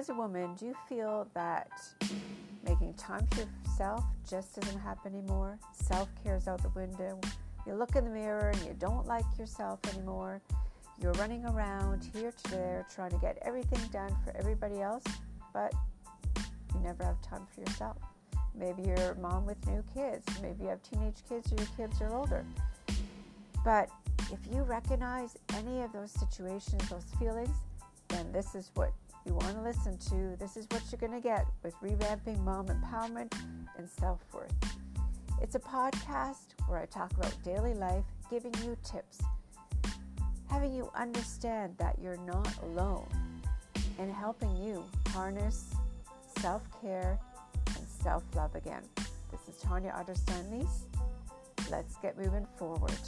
as a woman, do you feel that making time for yourself just doesn't happen anymore? Self care is out the window. You look in the mirror and you don't like yourself anymore. You're running around here to there trying to get everything done for everybody else, but you never have time for yourself. Maybe you're a mom with new kids. Maybe you have teenage kids or your kids are older. But if you recognize any of those situations, those feelings, then this is what you want to listen to. This is what you're going to get with revamping mom empowerment and self worth. It's a podcast where I talk about daily life, giving you tips, having you understand that you're not alone, and helping you harness self care and self love again. This is Tanya Otterstein Let's get moving forward.